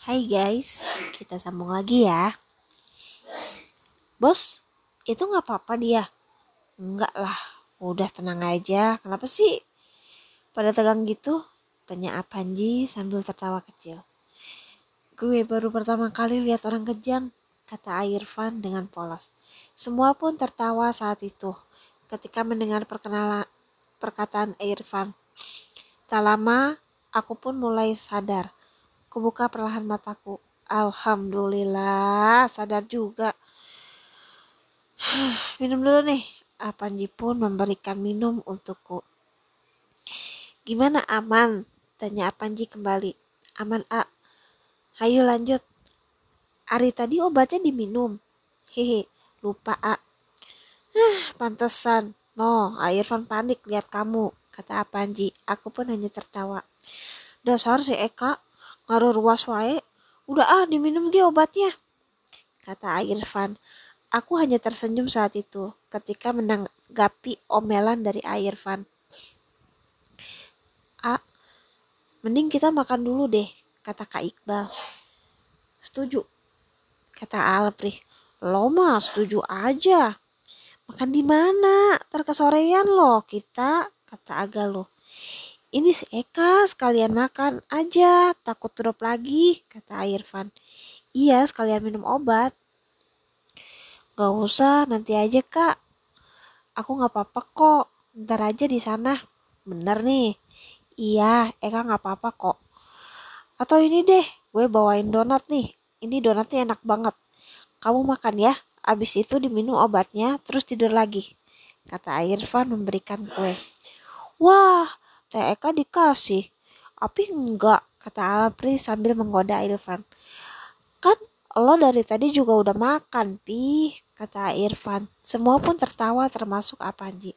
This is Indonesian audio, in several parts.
Hai guys, kita sambung lagi ya. Bos, itu nggak apa-apa dia? Enggak lah, udah tenang aja. Kenapa sih? Pada tegang gitu? Tanya Apanji sambil tertawa kecil. Gue baru pertama kali lihat orang kejam, kata Irfan dengan polos. Semua pun tertawa saat itu ketika mendengar perkenalan perkataan Irfan. Tak lama, aku pun mulai sadar. Kubuka perlahan mataku. Alhamdulillah, sadar juga. minum dulu nih. Apanji pun memberikan minum untukku. Gimana aman? Tanya Apanji kembali. Aman A. Ayo lanjut. Hari tadi obatnya diminum. Hehe, lupa A. pantesan. No, Irfan panik lihat kamu, kata Apanji. Aku pun hanya tertawa. Dasar si Eka, ngaruh ruas wae. Udah ah, diminum dia obatnya, kata Irfan. Aku hanya tersenyum saat itu ketika menanggapi omelan dari Irfan. A, mending kita makan dulu deh, kata Kak Iqbal. Setuju, kata Alprih. Lo mah setuju aja. Makan di mana? Terkesorean loh kita, kata Aga lo. Ini si Eka sekalian makan aja, takut drop lagi, kata Irfan. Iya, sekalian minum obat. Gak usah, nanti aja kak. Aku gak apa-apa kok, ntar aja di sana. Bener nih. Iya, Eka gak apa-apa kok. Atau ini deh, gue bawain donat nih. Ini donatnya enak banget. Kamu makan ya, abis itu diminum obatnya, terus tidur lagi. Kata Irfan memberikan kue. Wah, Teh Eka dikasih. Api enggak, kata Alapri sambil menggoda Irfan. Kan lo dari tadi juga udah makan, Pi, kata Irfan. Semua pun tertawa termasuk Apanji.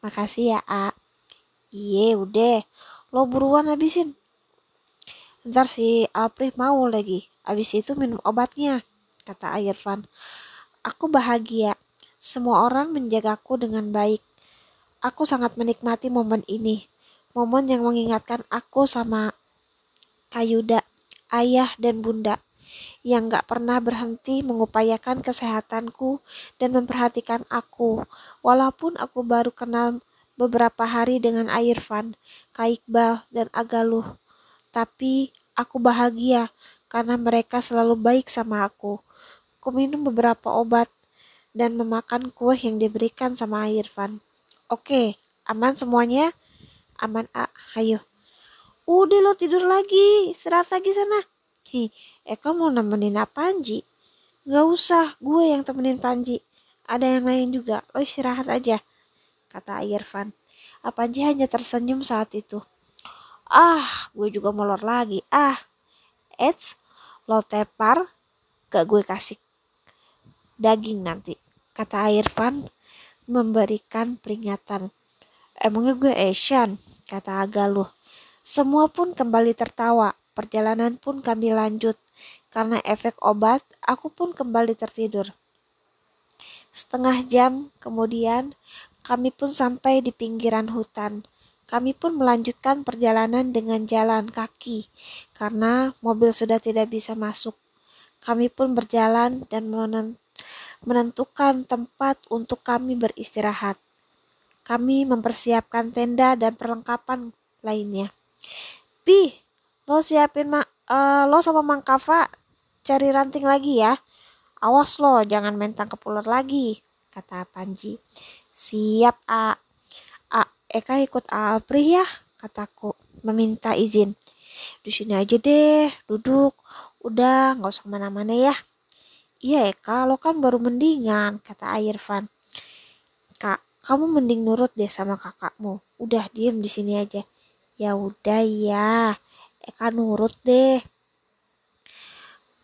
Makasih ya, A. Iye, udah. Lo buruan habisin. Ntar si Aprih mau lagi. Abis itu minum obatnya, kata Irfan. Aku bahagia. Semua orang menjagaku dengan baik. Aku sangat menikmati momen ini. Momen yang mengingatkan aku sama Kayuda, ayah dan bunda yang gak pernah berhenti mengupayakan kesehatanku dan memperhatikan aku, walaupun aku baru kenal beberapa hari dengan Irfan, Kaikbal, dan Agaluh. Tapi aku bahagia karena mereka selalu baik sama aku. Ku minum beberapa obat dan memakan kue yang diberikan sama Irfan. Oke, aman semuanya? Aman, A. Ayo. Udah lo tidur lagi, istirahat lagi sana. Hi, Eka mau nemenin Panji? Gak usah, gue yang temenin Panji. Ada yang lain juga, lo istirahat aja, kata Irfan. Panji hanya tersenyum saat itu. Ah, gue juga molor lagi. Ah, Eits, lo tepar, gak gue kasih daging nanti, kata Irfan memberikan peringatan. Emangnya gue Asian, kata Agaluh. Semua pun kembali tertawa. Perjalanan pun kami lanjut. Karena efek obat, aku pun kembali tertidur. Setengah jam kemudian, kami pun sampai di pinggiran hutan. Kami pun melanjutkan perjalanan dengan jalan kaki, karena mobil sudah tidak bisa masuk. Kami pun berjalan dan menentukan tempat untuk kami beristirahat. Kami mempersiapkan tenda dan perlengkapan lainnya. Pi, lo siapin ma uh, lo sama Mang Kafa cari ranting lagi ya. Awas lo, jangan main tangkap lagi, kata Panji. Siap, A. A, Eka ikut Alpri ya, kataku, meminta izin. Di sini aja deh, duduk. Udah, nggak usah ke mana-mana ya. Iya Eka, lo kan baru mendingan, kata Irfan. Kak, kamu mending nurut deh sama kakakmu. Udah diem di sini aja. Ya udah ya, Eka nurut deh.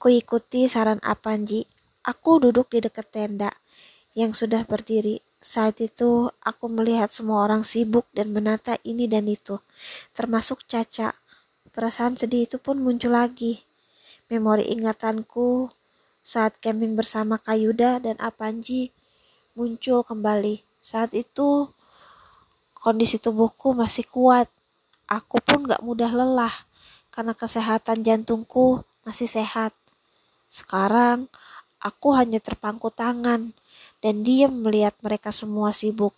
Ku ikuti saran Apanji. Aku duduk di dekat tenda yang sudah berdiri. Saat itu aku melihat semua orang sibuk dan menata ini dan itu, termasuk Caca. Perasaan sedih itu pun muncul lagi. Memori ingatanku saat camping bersama Kayuda dan Apanji muncul kembali. Saat itu kondisi tubuhku masih kuat. Aku pun gak mudah lelah karena kesehatan jantungku masih sehat. Sekarang aku hanya terpangku tangan dan diam melihat mereka semua sibuk.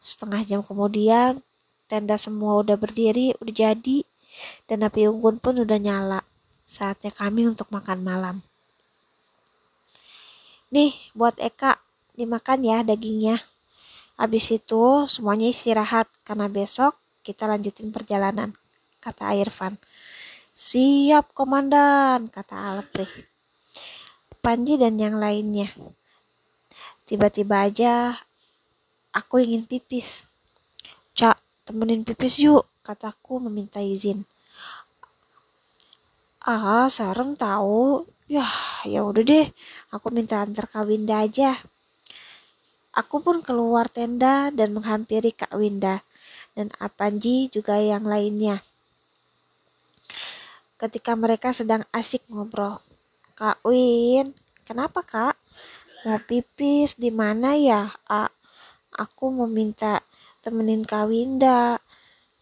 Setengah jam kemudian, tenda semua udah berdiri, udah jadi, dan api unggun pun udah nyala. Saatnya kami untuk makan malam. Nih, buat Eka, dimakan ya dagingnya. Habis itu semuanya istirahat karena besok kita lanjutin perjalanan, kata Irfan. Siap komandan, kata Alpri. Panji dan yang lainnya. Tiba-tiba aja aku ingin pipis. Cak, temenin pipis yuk, kataku meminta izin. Ah, sarem tahu. Yah, ya udah deh, aku minta antar Kak Winda aja. Aku pun keluar tenda dan menghampiri Kak Winda dan Apanji juga yang lainnya. Ketika mereka sedang asik ngobrol. Kak Win, kenapa kak? Mau pipis di mana ya? A, aku mau minta temenin Kak Winda.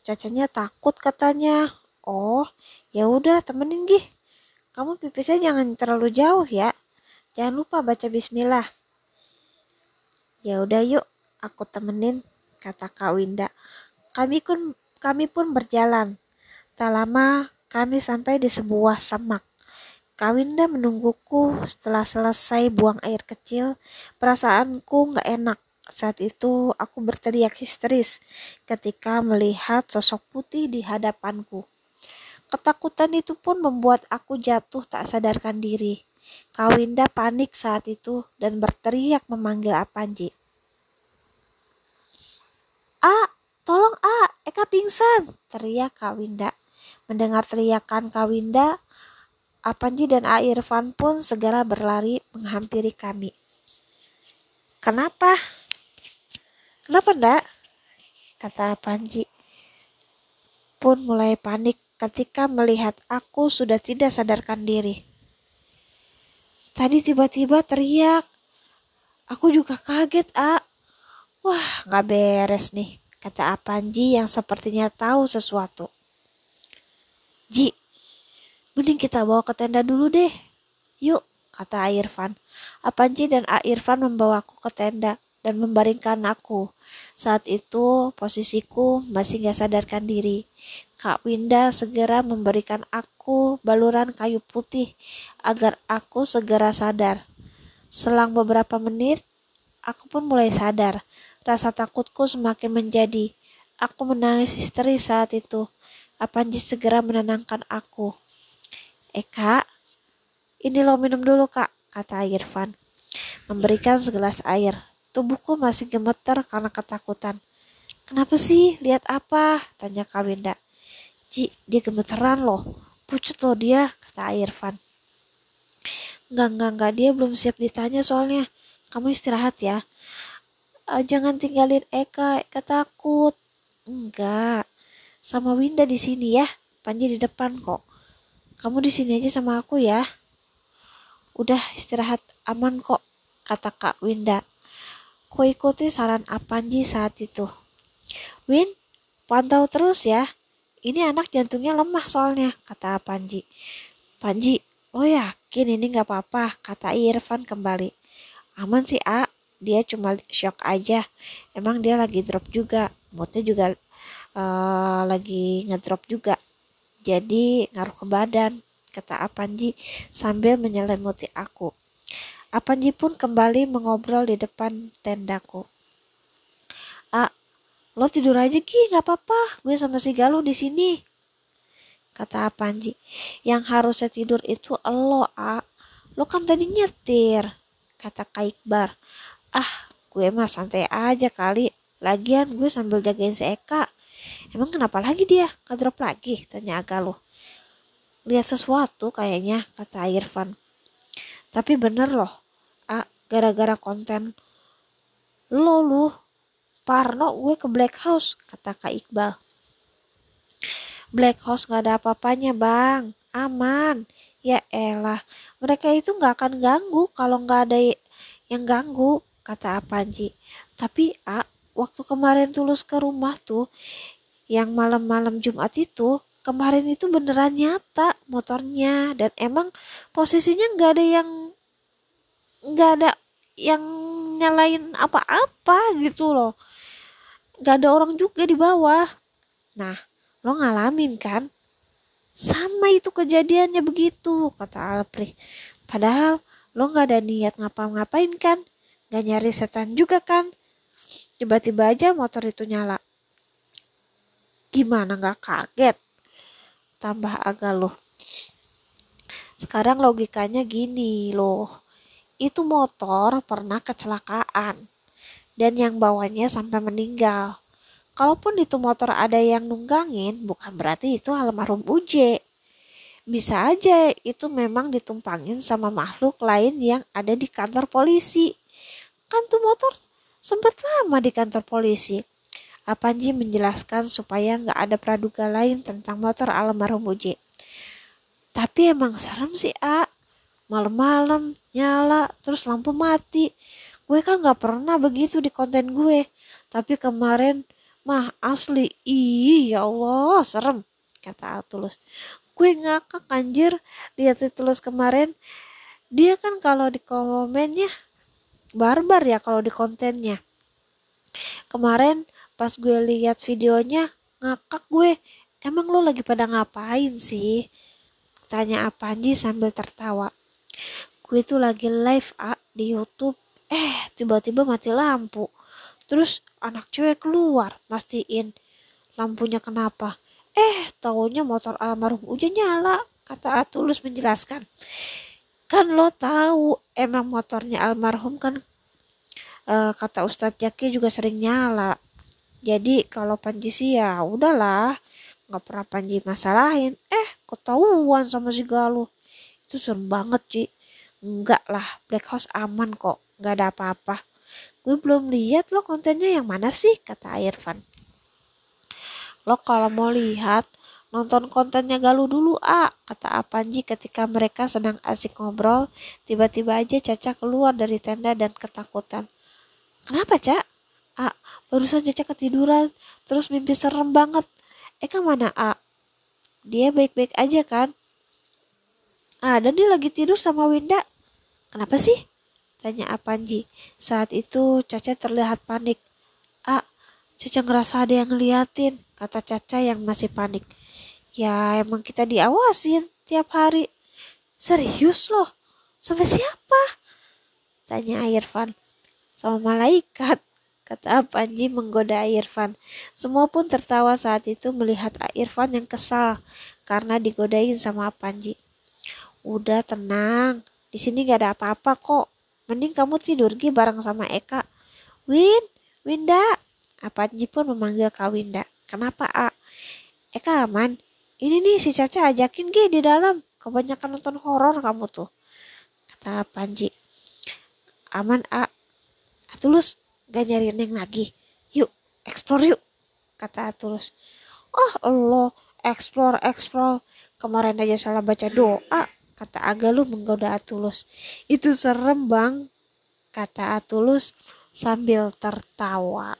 Cacanya takut katanya. Oh, ya udah temenin gih. Kamu pipisnya jangan terlalu jauh ya. Jangan lupa baca bismillah. Ya udah yuk, aku temenin, kata Kak Winda. Kami pun kami pun berjalan. Tak lama kami sampai di sebuah semak. Kak Winda menungguku setelah selesai buang air kecil. Perasaanku nggak enak. Saat itu aku berteriak histeris ketika melihat sosok putih di hadapanku. Ketakutan itu pun membuat aku jatuh tak sadarkan diri. Kawinda panik saat itu dan berteriak memanggil Apanji. A, tolong A, Eka pingsan, teriak Kawinda. Mendengar teriakan Kawinda, Apanji dan A Irfan pun segera berlari menghampiri kami. Kenapa? Kenapa ndak? Kata Apanji. Pun mulai panik ketika melihat aku sudah tidak sadarkan diri. Tadi tiba-tiba teriak. Aku juga kaget, A. Wah, gak beres nih, kata Apanji yang sepertinya tahu sesuatu. Ji, mending kita bawa ke tenda dulu deh. Yuk, kata Irfan. Apanji dan A Irfan membawaku ke tenda dan membaringkan aku. Saat itu posisiku masih gak sadarkan diri. Kak Winda segera memberikan aku baluran kayu putih agar aku segera sadar. Selang beberapa menit, aku pun mulai sadar. Rasa takutku semakin menjadi. Aku menangis histeris saat itu. Apanji segera menenangkan aku. Eh kak, ini lo minum dulu kak, kata Irfan. Memberikan segelas air. Tubuhku masih gemetar karena ketakutan. Kenapa sih? Lihat apa? Tanya Kak Winda. Ji, dia gemeteran loh. Pucut loh dia, kata Irfan. Enggak, enggak, enggak. Dia belum siap ditanya soalnya. Kamu istirahat ya. Uh, jangan tinggalin Eka, Eka takut. Enggak. Sama Winda di sini ya. Panji di depan kok. Kamu di sini aja sama aku ya. Udah istirahat aman kok, kata Kak Winda. Ku ikuti saran Apanji saat itu. Win, pantau terus ya. Ini anak jantungnya lemah soalnya, kata Panji. Panji, oh yakin ini gak apa-apa, kata Irfan kembali. Aman sih, A. Dia cuma shock aja. Emang dia lagi drop juga. Moodnya juga uh, lagi ngedrop juga. Jadi ngaruh ke badan, kata Apanji sambil menyelimuti aku. Apanji pun kembali mengobrol di depan tendaku. A, Lo tidur aja Ki, nggak apa-apa. Gue sama si Galuh di sini. Kata Panji. Yang harusnya tidur itu lo, A. Lo kan tadi nyetir. Kata Kak Iqbar. Ah, gue mah santai aja kali. Lagian gue sambil jagain si Eka. Emang kenapa lagi dia? Ngedrop lagi? Tanya Galuh. Lihat sesuatu kayaknya, kata Irfan. Tapi bener loh, A, gara-gara konten lo lu Parno gue ke Black House, kata Kak Iqbal. Black House gak ada apa-apanya bang, aman. Ya elah, mereka itu gak akan ganggu kalau gak ada yang ganggu, kata Apanji. Tapi A, waktu kemarin tulus ke rumah tuh, yang malam-malam Jumat itu, kemarin itu beneran nyata motornya dan emang posisinya nggak ada yang nggak ada yang nyalain apa-apa gitu loh. Nggak ada orang juga di bawah. Nah lo ngalamin kan? Sama itu kejadiannya begitu kata Alpri padahal lo nggak ada niat ngapa-ngapain kan? Nggak nyari setan juga kan? Tiba-tiba aja motor itu nyala. Gimana nggak kaget? Tambah agak loh. Sekarang logikanya gini loh itu motor pernah kecelakaan. Dan yang bawanya sampai meninggal. Kalaupun itu motor ada yang nunggangin bukan berarti itu almarhum Uje bisa aja itu memang ditumpangin sama makhluk lain yang ada di kantor polisi. Kan tuh motor sempat lama di kantor polisi. Apanji menjelaskan supaya nggak ada praduga lain tentang motor almarhum Uji. Tapi emang serem sih, A. Malam-malam, nyala, terus lampu mati. Gue kan nggak pernah begitu di konten gue. Tapi kemarin, mah asli, ih ya Allah, serem. Kata Tulus. Gue ngakak anjir, lihat si Tulus kemarin. Dia kan kalau di komennya, barbar ya kalau di kontennya. Kemarin pas gue lihat videonya ngakak gue emang lo lagi pada ngapain sih tanya Apanji sambil tertawa gue tuh lagi live ah, di YouTube eh tiba-tiba mati lampu terus anak cewek keluar mastiin lampunya kenapa eh taunya motor almarhum udah nyala kata Atulus menjelaskan kan lo tahu emang motornya almarhum kan e, kata Ustadz Jaki juga sering nyala jadi kalau Panji sih ya udahlah, nggak pernah Panji masalahin. Eh, ketahuan sama si Galuh. Itu serem banget, Ci. Enggak lah, Black House aman kok. Nggak ada apa-apa. Gue belum lihat lo kontennya yang mana sih, kata Irfan. Lo kalau mau lihat, nonton kontennya Galuh dulu, A, kata Apanji ketika mereka sedang asik ngobrol. Tiba-tiba aja Caca keluar dari tenda dan ketakutan. Kenapa, Cak? A, barusan Caca ketiduran, terus mimpi serem banget. Eka mana A? Dia baik-baik aja kan? A, dan dia lagi tidur sama Winda. Kenapa sih? Tanya Apanji. Saat itu Caca terlihat panik. A, Caca ngerasa ada yang ngeliatin, kata Caca yang masih panik. Ya emang kita diawasin tiap hari. Serius loh? Sampai siapa? Tanya Irfan. Sama malaikat kata Panji menggoda Irfan. Semua pun tertawa saat itu melihat Irfan yang kesal karena digodain sama Panji. Udah tenang, di sini gak ada apa-apa kok. Mending kamu tidur Gi bareng sama Eka. Win, Winda. Panji pun memanggil Kak Winda. Kenapa, A? Eka aman. Ini nih si Caca ajakin Gi di dalam. Kebanyakan nonton horor kamu tuh. Kata Panji. Aman, A. Tulus, gak nyari Neng lagi. Yuk, explore yuk, kata Tulus. Oh Allah, explore, explore. Kemarin aja salah baca doa, kata Agalu menggoda Atulus. Itu serem bang, kata Atulus sambil tertawa.